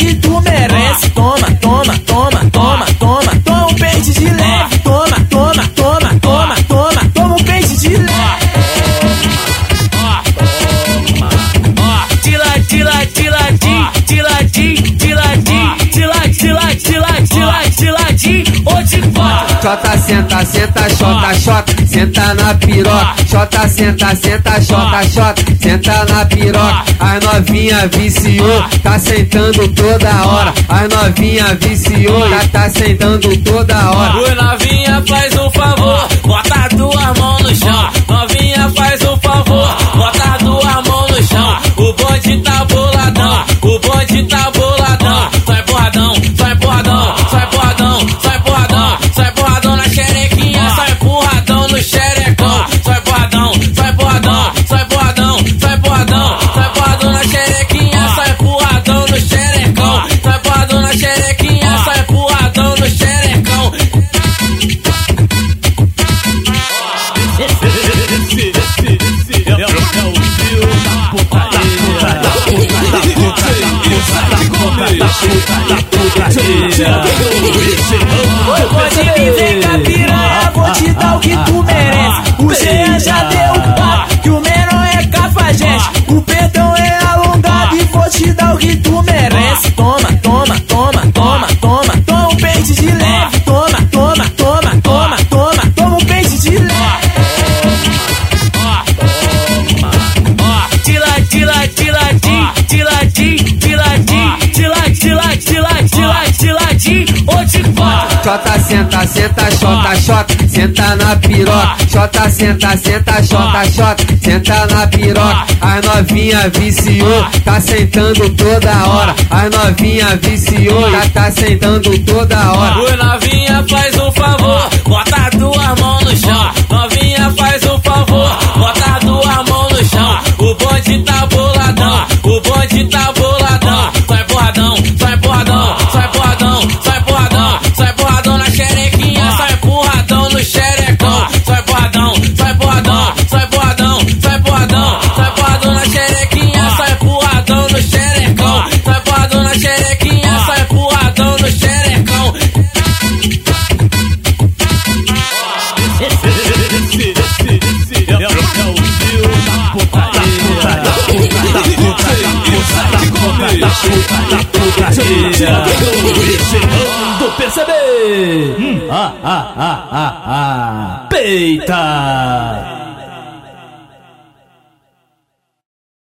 que tu merece. Toma, toma, toma, toma, toma. Toma um pente de leve. Toma, toma, toma, toma, toma. Toma um pente de leve. Tila, tila, tila. Xota, senta, senta, xota, xota, senta na piroca. Xota, senta, senta, xota, xota, senta na piroca. As novinha viciou, tá sentando toda hora. As novinha viciou, já tá sentando toda hora. Oi, novinha, faz um favor, bota duas mãos no chão. Novinha, faz um favor, bota duas mãos no chão. O bonde tá boladão, o bonde tá boladão. Pode vir, vem cá Xota, senta, senta, xota, xota, senta na piroca. Xota, senta, senta, xota, xota, senta na piroca. As novinha viciou, tá sentando toda hora. As novinha viciou, já tá sentando toda hora. Oi, novinha, faz um favor, bota duas mãos no Do PCB. Hum, ah, ah, ah, ah, ah. Peita.